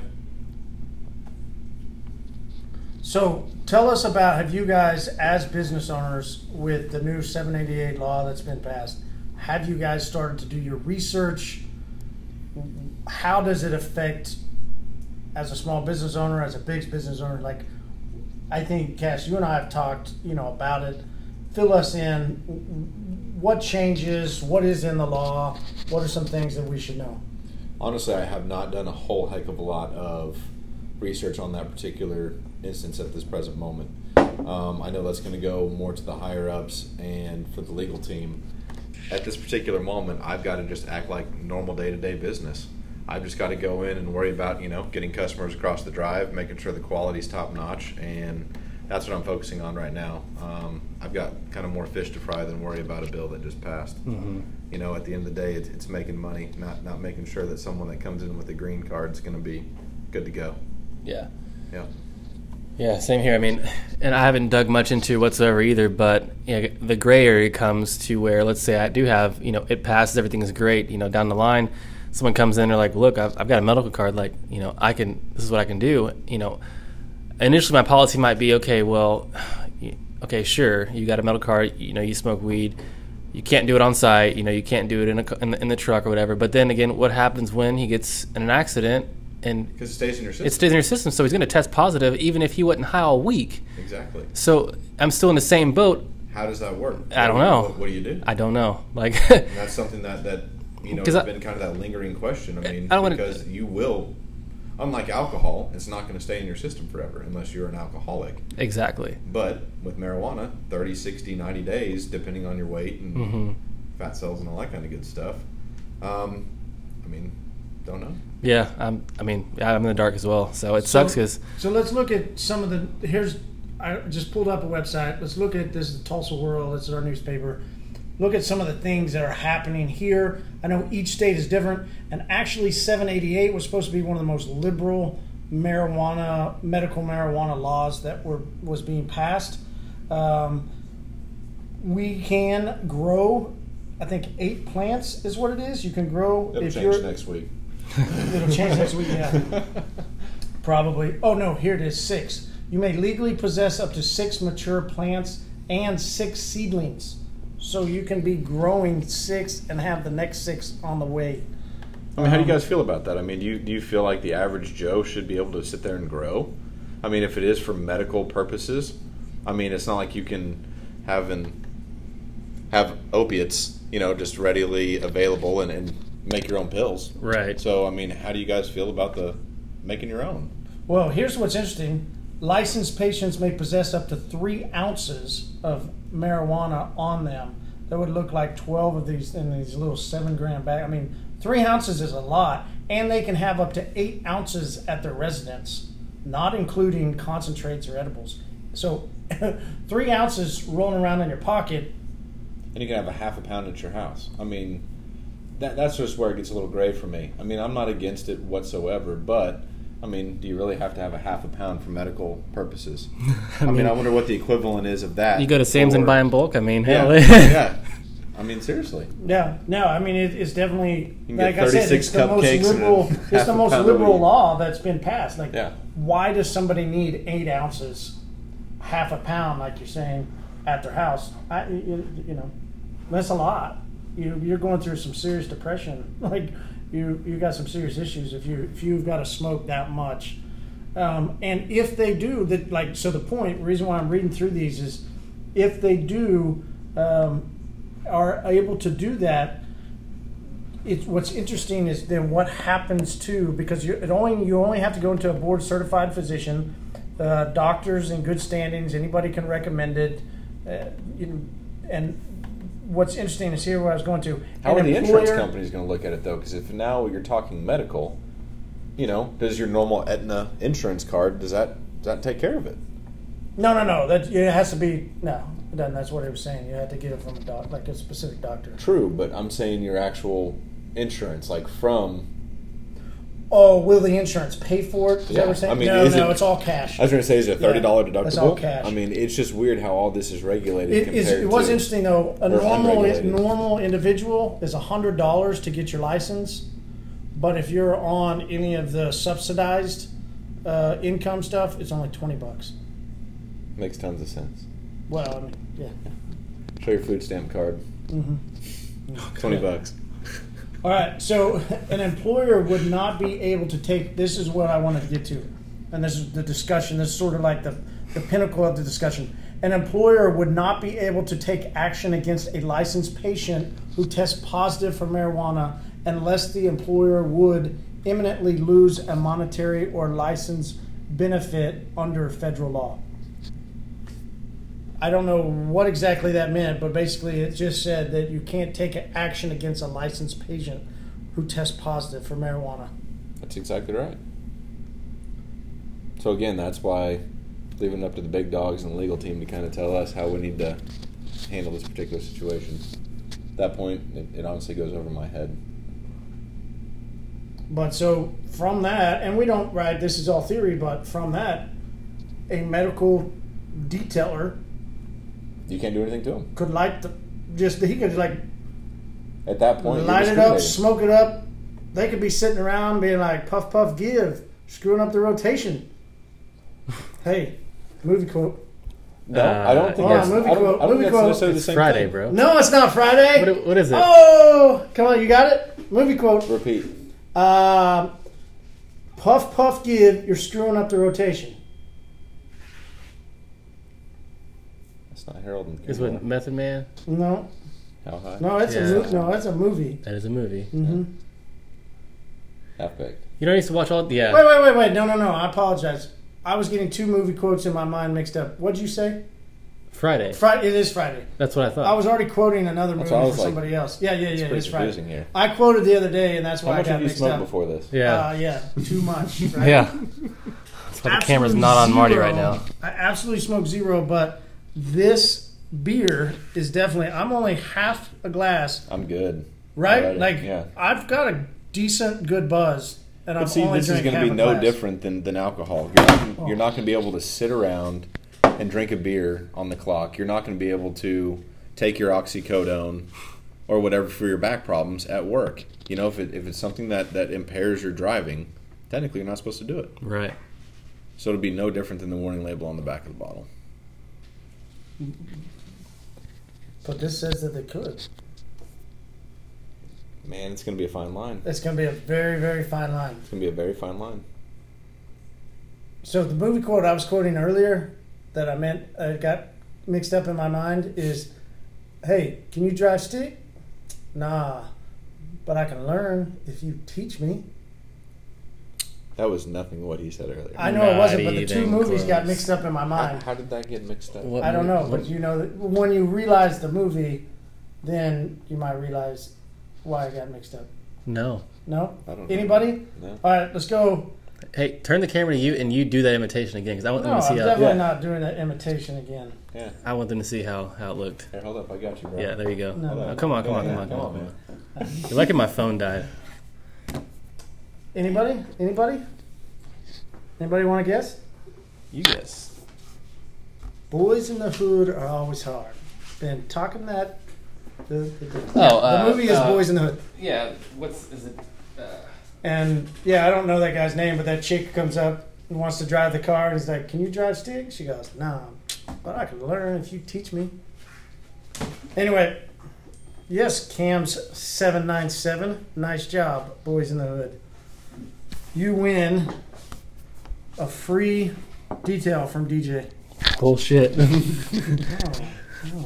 So tell us about have you guys, as business owners, with the new 788 law that's been passed, have you guys started to do your research? How does it affect as a small business owner, as a big business owner? Like, I think Cass, you and I have talked, you know, about it. Fill us in. What changes? What is in the law? What are some things that we should know? Honestly, I have not done a whole heck of a lot of research on that particular instance at this present moment. Um, I know that's going to go more to the higher ups and for the legal team. At this particular moment, I've got to just act like normal day to day business. I've just got to go in and worry about you know getting customers across the drive, making sure the quality's top notch, and that's what I'm focusing on right now. Um, I've got kind of more fish to fry than worry about a bill that just passed. You know, at the end of the day, it's, it's making money, not not making sure that someone that comes in with a green card is going to be good to go. Yeah. Yeah. Yeah, same here. I mean, and I haven't dug much into whatsoever either. But you know, the gray area comes to where, let's say, I do have, you know, it passes, everything is great. You know, down the line, someone comes in, they're like, "Look, I've, I've got a medical card. Like, you know, I can. This is what I can do." You know, initially my policy might be, okay, well, okay, sure, you got a metal card. You know, you smoke weed. You can't do it on site. You know, you can't do it in a, in the, in the truck or whatever. But then again, what happens when he gets in an accident and Because it stays in your system. it stays in your system, so he's going to test positive even if he wasn't high all week. exactly. So I'm still in the same boat. How does that work? I don't know. What, what do you do? I don't know. [laughs] Like, that's something that that you know has I- been kind of that lingering question. I mean, I don't wanna- because you will, unlike alcohol, it's not going to stay in your system forever unless you're an alcoholic. exactly. But with marijuana, 30, 60, 90 days, depending on your weight and hmm fat cells and all that kind of good stuff. Um, I mean, don't know. Yeah. I'm, I mean, yeah, I'm in the dark as well. So it sucks because So let's look at some of the. Here's I just pulled up a website. Let's look at this is the Tulsa World. This is our newspaper. Look at some of the things that are happening here. I know each state is different, and actually, 788 was supposed to be one of the most liberal marijuana, medical marijuana laws that were was being passed. Um, we can grow. I think eight plants is what it is. You can grow It'll if change you're. next week. [laughs] It'll change next week. Yeah. [laughs] Probably. Oh no, here it is. Six. You may legally possess up to six mature plants and six seedlings. So you can be growing six and have the next six on the way. I mean, how do you um, guys feel about that? I mean, do you, do you feel like the average Joe should be able to sit there and grow? I mean, if it is for medical purposes, I mean, it's not like you can have an, have opiates, you know, just readily available and, and make your own pills. Right. So, I mean, how do you guys feel about the making your own? Well, here's what's interesting. Licensed patients may possess up to three ounces of marijuana on them. That would look like 12 of these in these little seven gram bag. I mean, three ounces is a lot. And they can have up to eight ounces at their residence, not including concentrates or edibles. So, [laughs] three ounces rolling around in your pocket. and you can have a half a pound at your house. I mean, that that's just where it gets a little gray for me. I mean, I'm not against it whatsoever, but I mean, do you really have to have a half a pound for medical purposes? [laughs] I, mean, I wonder what the equivalent is of that. You go to Sam's and buy in bulk. I mean, Yeah, yeah. [laughs] I mean, seriously. Yeah, no, I mean it, it's definitely like I said, 36 it's the most cupcakes and a liberal. [laughs] It's the most liberal law that's been passed. Like, Yeah. why does somebody need eight ounces, half a pound, like you're saying, at their house? I, you, you know, that's a lot. You you're going through some serious depression. Like, you you got some serious issues if you if you've got to smoke that much. Um, and if they do that, like so, the point reason why I'm reading through these is if they do um, are able to do that, it's what's interesting is then what happens to because you only you only have to go into a board certified physician, uh, doctors in good standings, anybody can recommend it, uh, you know, and what's interesting is here where I was going to. How An are the insurance companies going to look at it though? Because if now you're talking medical, you know, does your normal Aetna insurance card does that does that take care of it? No, no, no. That it has to be no. it doesn't. That's what he was saying. You have to get it from a doc, like a specific doctor. True, but I'm saying your actual insurance, like from. Oh, will the insurance pay for it? Is that Yeah, what we're saying? I mean, no, no, it- it's all cash. I was going to say, is it a thirty dollar Yeah, deductible? that's all cash. I mean, it's just weird how all this is regulated. It, it was to, interesting though. A normal normal individual is hundred dollars to get your license, but if you're on any of the subsidized uh, income stuff, it's only twenty bucks. Makes tons of sense. Well, I mean, yeah. Show your food stamp card. Mm-hmm. Twenty bucks. All right, so [laughs] an employer would not be able to take. This is what I wanted to get to, and this is the discussion. This is sort of like the the pinnacle of the discussion. An employer would not be able to take action against a licensed patient who tests positive for marijuana unless the employer would imminently lose a monetary or license benefit under federal law. I don't know what exactly that meant, but basically it just said that you can't take action against a licensed patient who tests positive for marijuana. That's exactly right. So again, that's why leaving it up to the big dogs and the legal team to kind of tell us how we need to handle this particular situation. At that point, it, it honestly goes over my head. But so from that, and we don't, right, this is all theory, but from that, a medical detailer You can't do anything to them. could light the, just, he could like At that point, light it up, smoke it up. They could be sitting around being like, puff, puff, give, screwing up the rotation. [laughs] hey, movie quote. No, I don't think Uh, that's, movie I don't, quote, I don't movie think quote. necessarily the It's same Friday, thing. bro. No, it's not Friday. What, what is it? Oh, come on, you got it? Movie quote. Repeat. Um, puff, puff, give. You're screwing up the rotation. That's not Harold and Is Kumar. what Method Man? No, How high? no, it's a Yeah. mo- no, that's a movie. That is a movie. hmm Half baked. You don't used to watch all. The Yeah. Wait, wait, wait, wait. No, no, no. I apologize. I was getting two movie quotes in my mind mixed up. What'd you say? Friday. Friday. It is Friday. That's what I thought. I was already quoting another That's movie what I for was like. somebody else. Yeah, yeah, yeah. pretty It's Friday. confusing here. I quoted the other day, and that's How why I much got have you mixed smoked up. before this? yeah. Uh, yeah, too much. [laughs] Right? yeah. That's why the camera's Absolute not on Marty zero. right now. I absolutely smoke zero, but this beer is definitely. I'm only half a glass, I'm good. right? Alrighty, Like yeah. I've got a decent, good buzz, and I'm But see, only this is going to be no different than, than alcohol. You're not, gonna- you're not going to be able to sit around and drink a beer on the clock. You're not going to be able to take your oxycodone or whatever for your back problems at work. You know, if, it, if it's something that, that impairs your driving, technically you're not supposed to do it. Right. So it'll be no different than the warning label on the back of the bottle. But this says that they could. Man, it's going to be a fine line. It's going to be a very, very fine line. It's going to be a very fine line. So the movie quote I was quoting earlier that I meant uh, got mixed up in my mind is, "Hey, can you drive stick? Nah, but I can learn if you teach me." That was nothing what he said earlier. I know it wasn't, but the two even movies got mixed up in my mind. how did that get mixed up? What I don't know, but you know, when you realize the movie, then you might realize why it got mixed up. No. No, I don't know. anybody? No. All right, let's go. Hey, turn the camera to you and you do that imitation again because I want No, them to see. I'm see how definitely Yeah. not doing that imitation again. Yeah. I want them to see how, how it looked. Here, hold up. I got you, bro. Yeah, there you go. No. Oh, come on, come on, come Yeah, on, come come on, on. Come on. You're lucky my phone died. Anybody? Anybody? Anybody want to guess? You guess. Boyz n the Hood are always hard. Been talking that. The, the, the, Oh, uh, the movie is uh, Boyz n the Hood. Yeah, what's is it? Uh, And yeah, I don't know that guy's name, but that chick comes up and wants to drive the car, and he's like, "Can you drive stick?" She goes, "No, but I can learn if you teach me." Anyway, yes, Cam's seven nine seven. Nice job, Boyz n the Hood. You win a free detail from DJ. bullshit. Oh. [laughs]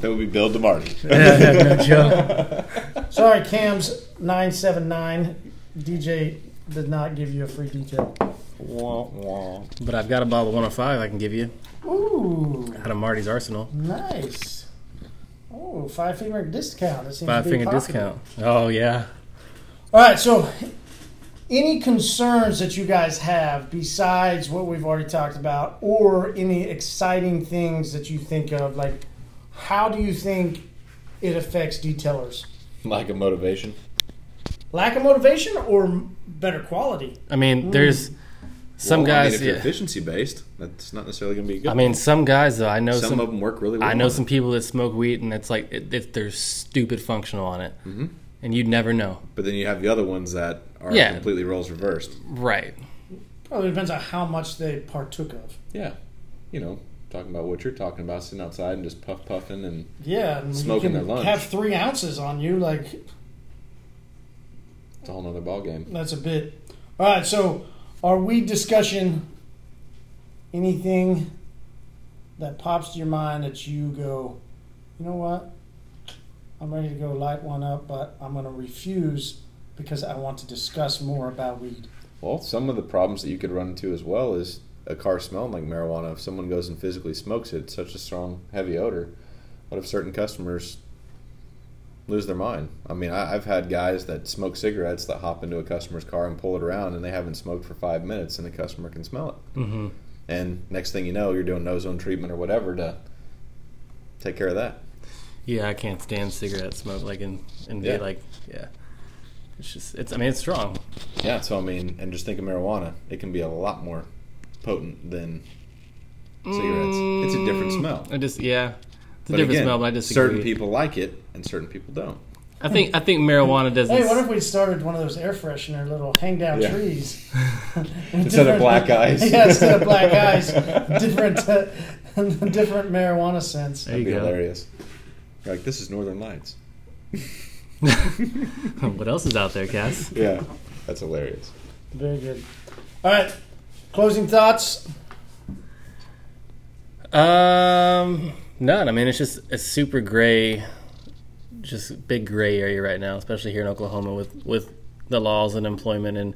That would be Bill DeMarty. [laughs] no joke. Sorry, Cam's nine seven nine. DJ did not give you a free detail. wah, wah. But I've got a bottle of 105 I can give you Ooh. out of Marty's Arsenal. Nice. Oh, five finger discount. That seems Five to be finger popular. discount. Oh, yeah. All right. So, any concerns that you guys have besides what we've already talked about, or any exciting things that you think of? Like, how do you think it affects detailers? Lack of motivation. Lack of motivation or better quality? I mean, there's some Well, I mean, guys. if you're yeah. efficiency based, that's not necessarily going to be good. I mean, some guys though. I know some, some. of them work really well. I know some people that smoke weed, and it's like it, it, they're stupid functional on it, Mhm. And you'd never know. But then you have the other ones that are Yeah. completely roles reversed. Right. Probably depends on how much they partook of. Yeah. You know, talking about what you're talking about, sitting outside and just puff puffing and Yeah, and Smoking you their can lunch. have three ounces on you. Like it's a whole nother ballgame. That's a bit. All right. So, are we discussing anything that pops to your mind that you go, you know what? I'm ready to go light one up, but I'm going to refuse because I want to discuss more about weed. Well, some of the problems that you could run into as well is a car smelling like marijuana. If someone goes and physically smokes it, it's such a strong, heavy odor. What if certain customers lose their mind? I mean, I, I've had guys that smoke cigarettes that hop into a customer's car and pull it around, and they haven't smoked for five minutes, and the customer can smell it. Mm-hmm. And next thing you know, you're doing ozone treatment or whatever to take care of that. Yeah, I can't stand cigarette smoke. Like in in Yeah. like yeah. It's just it's. I mean, it's strong. Yeah, so I mean, and just think of marijuana. It can be a lot more potent than cigarettes. It's a different smell. I just yeah. It's a But different again, smell, but I disagree. certain people like it and certain people don't. I think I think marijuana doesn't. Hey, what if we started one of those air freshener little hang down Yeah. trees [laughs] [laughs] Instead of black eyes. [laughs] yeah, instead of black eyes, different, uh, different marijuana scents. there you That'd be go. hilarious. You're like, this is Northern Lights. [laughs] what else is out there, Cass? Yeah, that's hilarious. Very good. All right, closing thoughts. Um, none. I mean, it's just a super gray, just big gray area right now, especially here in Oklahoma with with the laws and employment and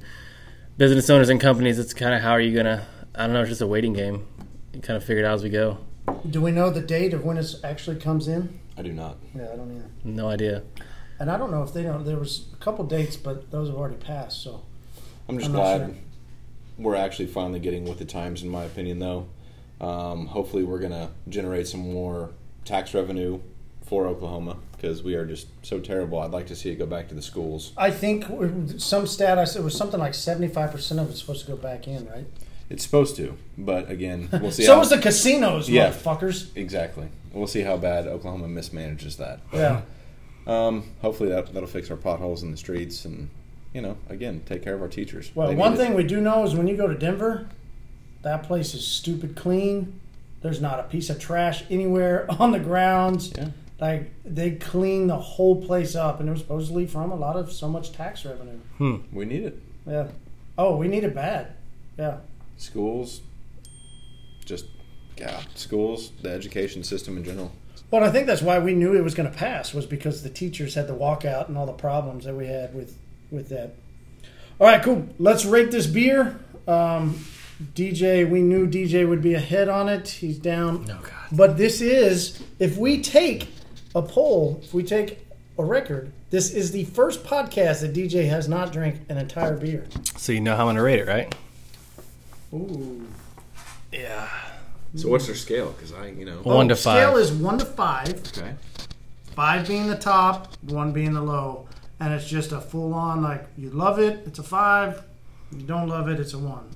business owners and companies. It's kind of how are you gonna? I don't know. It's just a waiting game. You kind of figure it out as we go. Do we know the date of when it actually comes in? I do not. Yeah, I don't either. No idea. And I don't know if they don't. There was a couple dates, but those have already passed. So I'm just I'm not glad sure. we're actually finally getting with the times, in my opinion, though. Um, hopefully, we're going to generate some more tax revenue for Oklahoma because we are just so terrible. I'd like to see it go back to the schools. I think some stat I said it was something like seventy five percent of it's supposed to go back in, right? It's supposed to, but again, we'll [laughs] see. so how, was the casinos, Yeah. motherfuckers. exactly. We'll see how bad Oklahoma mismanages that. But, Yeah. Um, hopefully that that'll fix our potholes in the streets and you know again take care of our teachers. Well, They one need it. thing we do know is when you go to Denver, that place is stupid clean. There's not a piece of trash anywhere [laughs] on the grounds. Yeah. Like they clean the whole place up, and it was supposedly from a lot of so much tax revenue. Hmm. we need it. Yeah. Oh, we need it bad. Yeah. Schools, just yeah, schools, the education system in general. Well, I think that's why we knew it was going to pass was because the teachers had the walkout and all the problems that we had with with that. All right, cool. Let's rate this beer. Um, DJ, we knew DJ would be ahead on it. He's down. Oh God. But this is, if we take a poll, if we take a record, this is the first podcast that DJ has not drank an entire beer. So you know how I'm gonna rate it, right? Ooh. Yeah. So what's their scale? Because I, you know, One to five. Scale is one to five. okay. Five being the top, one being the low, and it's just a full on like you love it, it's a five. You don't love it, it's a one.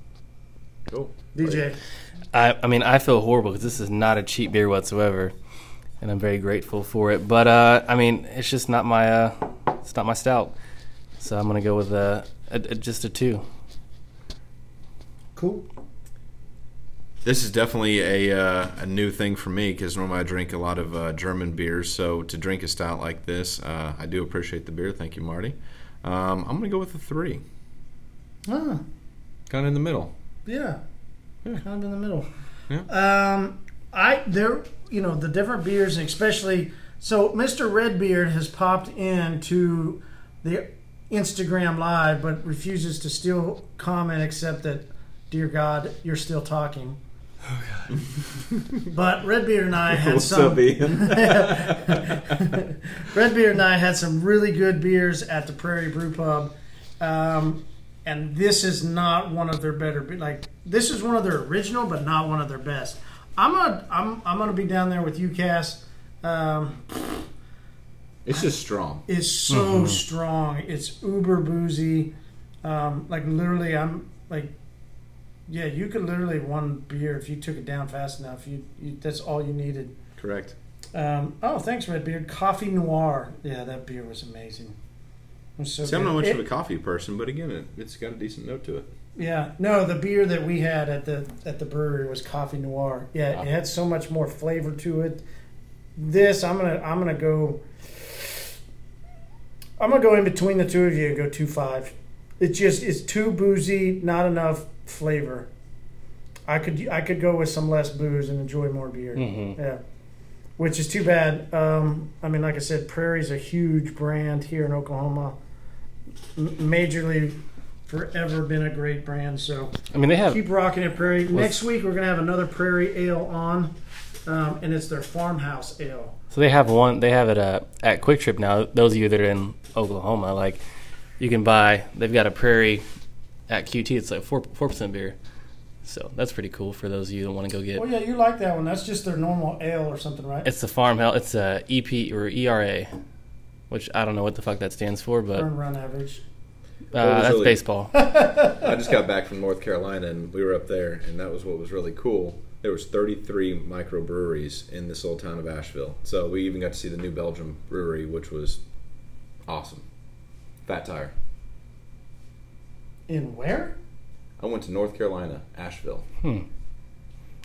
Cool. DJ, I, I mean, I feel horrible because this is not a cheap beer whatsoever, and I'm very grateful for it. But uh, I mean, it's just not my uh, it's not my stout. So I'm gonna go with uh, a, a, just a two. cool. This is definitely a uh, a new thing for me because normally I drink a lot of uh, German beers. So to drink a stout like this, uh, I do appreciate the beer. Thank you, Marty. Um, I'm gonna go with a three, Ah, kind of in the middle. yeah, Yeah. kind of in the middle. Yeah. Um, I there, you know, the different beers, especially. So Mr. Redbeard has popped into the Instagram live, but refuses to still comment, except that, dear God, you're still talking. Oh God! but Redbeard and I [laughs] had What's some. up, Ian? [laughs] Redbeard and I had some really good beers at the Prairie Brew Pub, um, and this is not one of their better. Like this is one of their original, but not one of their best. I'm gonna I'm I'm gonna be down there with you, Cass. Um, it's just strong. it's so strong. It's uber boozy. Um, like literally, I'm like, yeah, you could literally one beer if you took it down fast enough. You, you that's all you needed. Correct. Um, oh, thanks, Redbeard. Coffee Noir. Yeah, that beer was amazing. It was so See, I'm not much It- of a coffee person, but again, it, it's got a decent note to it. Yeah, no, the beer that we had at the at the brewery was Coffee Noir. Yeah, Ah. it had so much more flavor to it. This, I'm gonna I'm gonna go. I'm gonna go in between the two of you and go two five. It just it's too boozy, not enough flavor. I could I could go with some less booze and enjoy more beer. Mhm. Yeah, which is too bad. Um, I mean, like I said, Prairie's a huge brand here in Oklahoma. M- majorly, forever been a great brand. So I mean, they have keep rocking it, Prairie. Next week we're gonna have another Prairie Ale on, um, and it's their farmhouse ale. so they have one. They have it uh, at QuikTrip now. Those of you that are in Oklahoma, like you can buy. They've got a Prairie at QT. It's like four four percent beer. So that's pretty cool for those of you that want to go get. Oh yeah, you like that one? That's just their normal ale or something, right? It's the farmhouse. It's a EP or ERA, which I don't know what the fuck that stands for, but Burn run average. uh, Well, it was that's really- baseball. [laughs] I just got back from North Carolina, and we were up there, and that was what was really cool. There was 33 microbreweries in this little town of Asheville. So we even got to see the New Belgium Brewery, which was awesome. Fat Tire. In where? I went to North Carolina, Asheville. Hmm.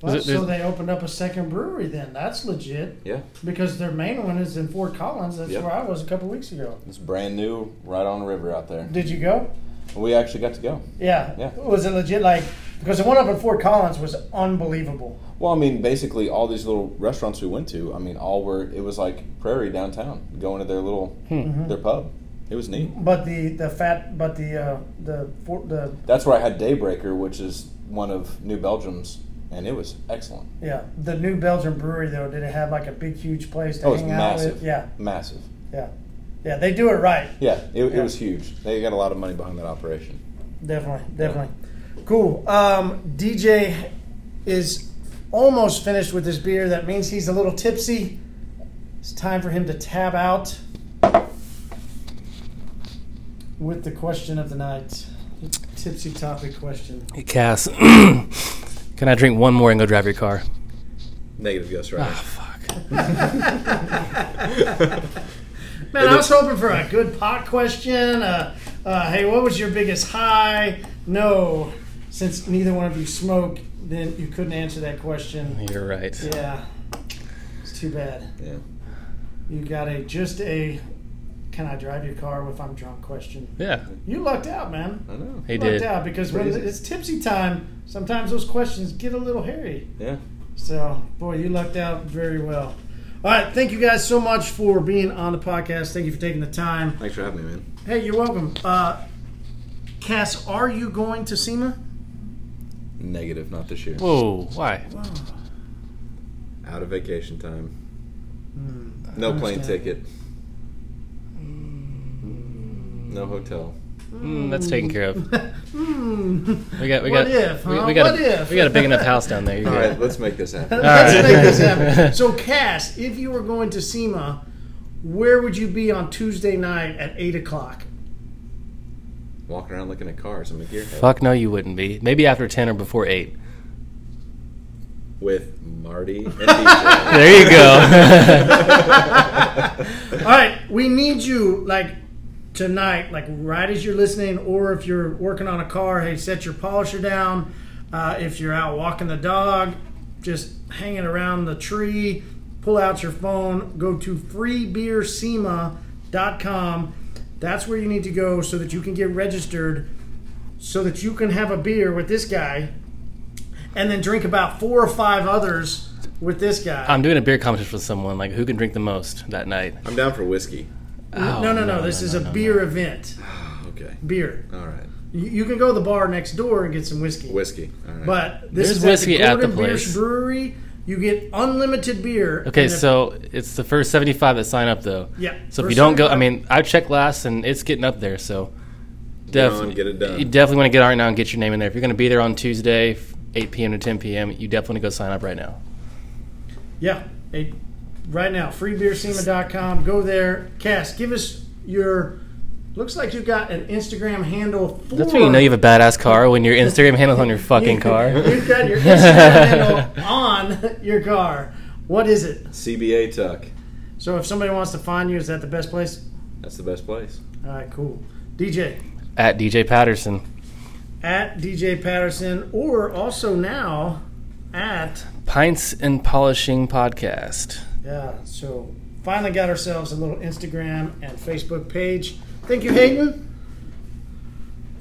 Well, it- so they opened up a second brewery then. That's legit Yeah, because their main one is in Fort Collins. That's Yep. where I was a couple weeks ago. it's brand new, right on the river out there. Did you go? We actually got to go. Yeah. Yeah. Was it legit? Like because the one up in Fort Collins was unbelievable. Well, I mean, basically, all these little restaurants we went to, I mean, all were it was like Prairie downtown, going to their little hmm. their pub. It was neat. But the the fat, but the uh, the Fort the That's where I had Daybreaker, which is one of New Belgium's, and it was excellent. yeah the New Belgium brewery though did it have like a big huge place to Oh, hang out massive. with? Yeah, Massive. yeah, yeah. They do it right. Yeah, it, Yeah. it was huge. They got a lot of money behind that operation. Definitely, definitely. Cool. Um, DJ is almost finished with his beer. That means he's a little tipsy. It's time for him to tab out with the question of the night. The tipsy topic question. Hey, Cass, [clears throat] can I drink one more and go drive your car? Negative Ghost Rider. Ah, fuck. [laughs] Man, I was hoping for a good pot question. Uh, uh, hey, what was your biggest high? No, since neither one of you smoke, then you couldn't answer that question. You're right. Yeah, it's too bad. yeah. You got a just a can I drive your car if I'm drunk question. Yeah, You lucked out, man. I know. he You lucked out because when Crazy. it's tipsy time, sometimes those questions get a little hairy. Yeah. So, boy, you lucked out very well. All right, thank you guys so much for being on the podcast. Thank you for taking the time. Thanks for having me, man. Hey, you're welcome. Uh, Cass, are you going to SEMA? Negative, not this year. Whoa, why? Out of vacation time. Hmm, No plane understand. ticket. No hotel. Mm, that's taken care of. [laughs] Hmm. We got, we What got, if, we, huh? we got, What a, if? we got a big enough house down there. You're All good. right, let's make this happen. Let's right. make this happen. [laughs] So, Cass, if you were going to SEMA, where would you be on Tuesday night at 8 o'clock? Walking around looking at cars. I'm a gearhead. Fuck no, you wouldn't be. Maybe after ten or before eight. With Marty and [laughs] DJ. There you go. All right, we need you like tonight, like right as you're listening, or if you're working on a car, hey, set your polisher down. Uh, if you're out walking the dog, just hanging around the tree, pull out your phone, go to freebeersema.com. That's where you need to go so that you can get registered, so that you can have a beer with this guy, and then drink about four or five others with this guy. I'm doing a beer competition with someone. Like, who can drink the most that night? I'm down for whiskey. Oh, no, no, no, This is a no, beer event. [sighs] Okay. Beer. All right. You, you can go to the bar next door and get some whiskey. Whiskey. All right. But this There's is whiskey at the, at the the Gordon Biersch place. Brewery. You get unlimited beer. Okay, and if- so it's the first 75 that sign up, though. yeah. So if you don't go, I mean, I checked last and it's getting up there. So Get definitely on, get it done. You definitely want to get on right now and get your name in there. If you're going to be there on Tuesday, 8 p.m. to 10 p.m., you definitely want to go sign up right now. yeah, a, right now, freebeersema.com. Go there. Cass, give us your. Looks like you've got an Instagram handle for. That's when you know you have a badass car when your Instagram handle's on your fucking [laughs] car. You've got your Instagram [laughs] handle on your car. What is it? CBA Tuck. So if somebody wants to find you, is that the best place? That's the best place. All right, cool. DJ. At DJ Patterson. at DJ Patterson, or also now at Pints and Polishing Podcast. Yeah. So finally got ourselves a little Instagram and Facebook page. Thank you, Hayden,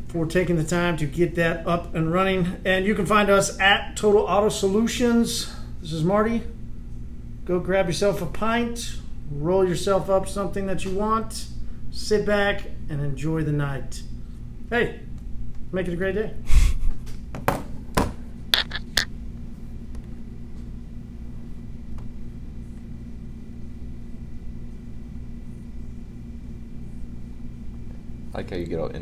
for taking the time to get that up and running. And you can find us at Total Auto Solutions. This is Marty. Go grab yourself a pint, roll yourself up something that you want, sit back and enjoy the night. Hey, make it a great day. I like how you get all.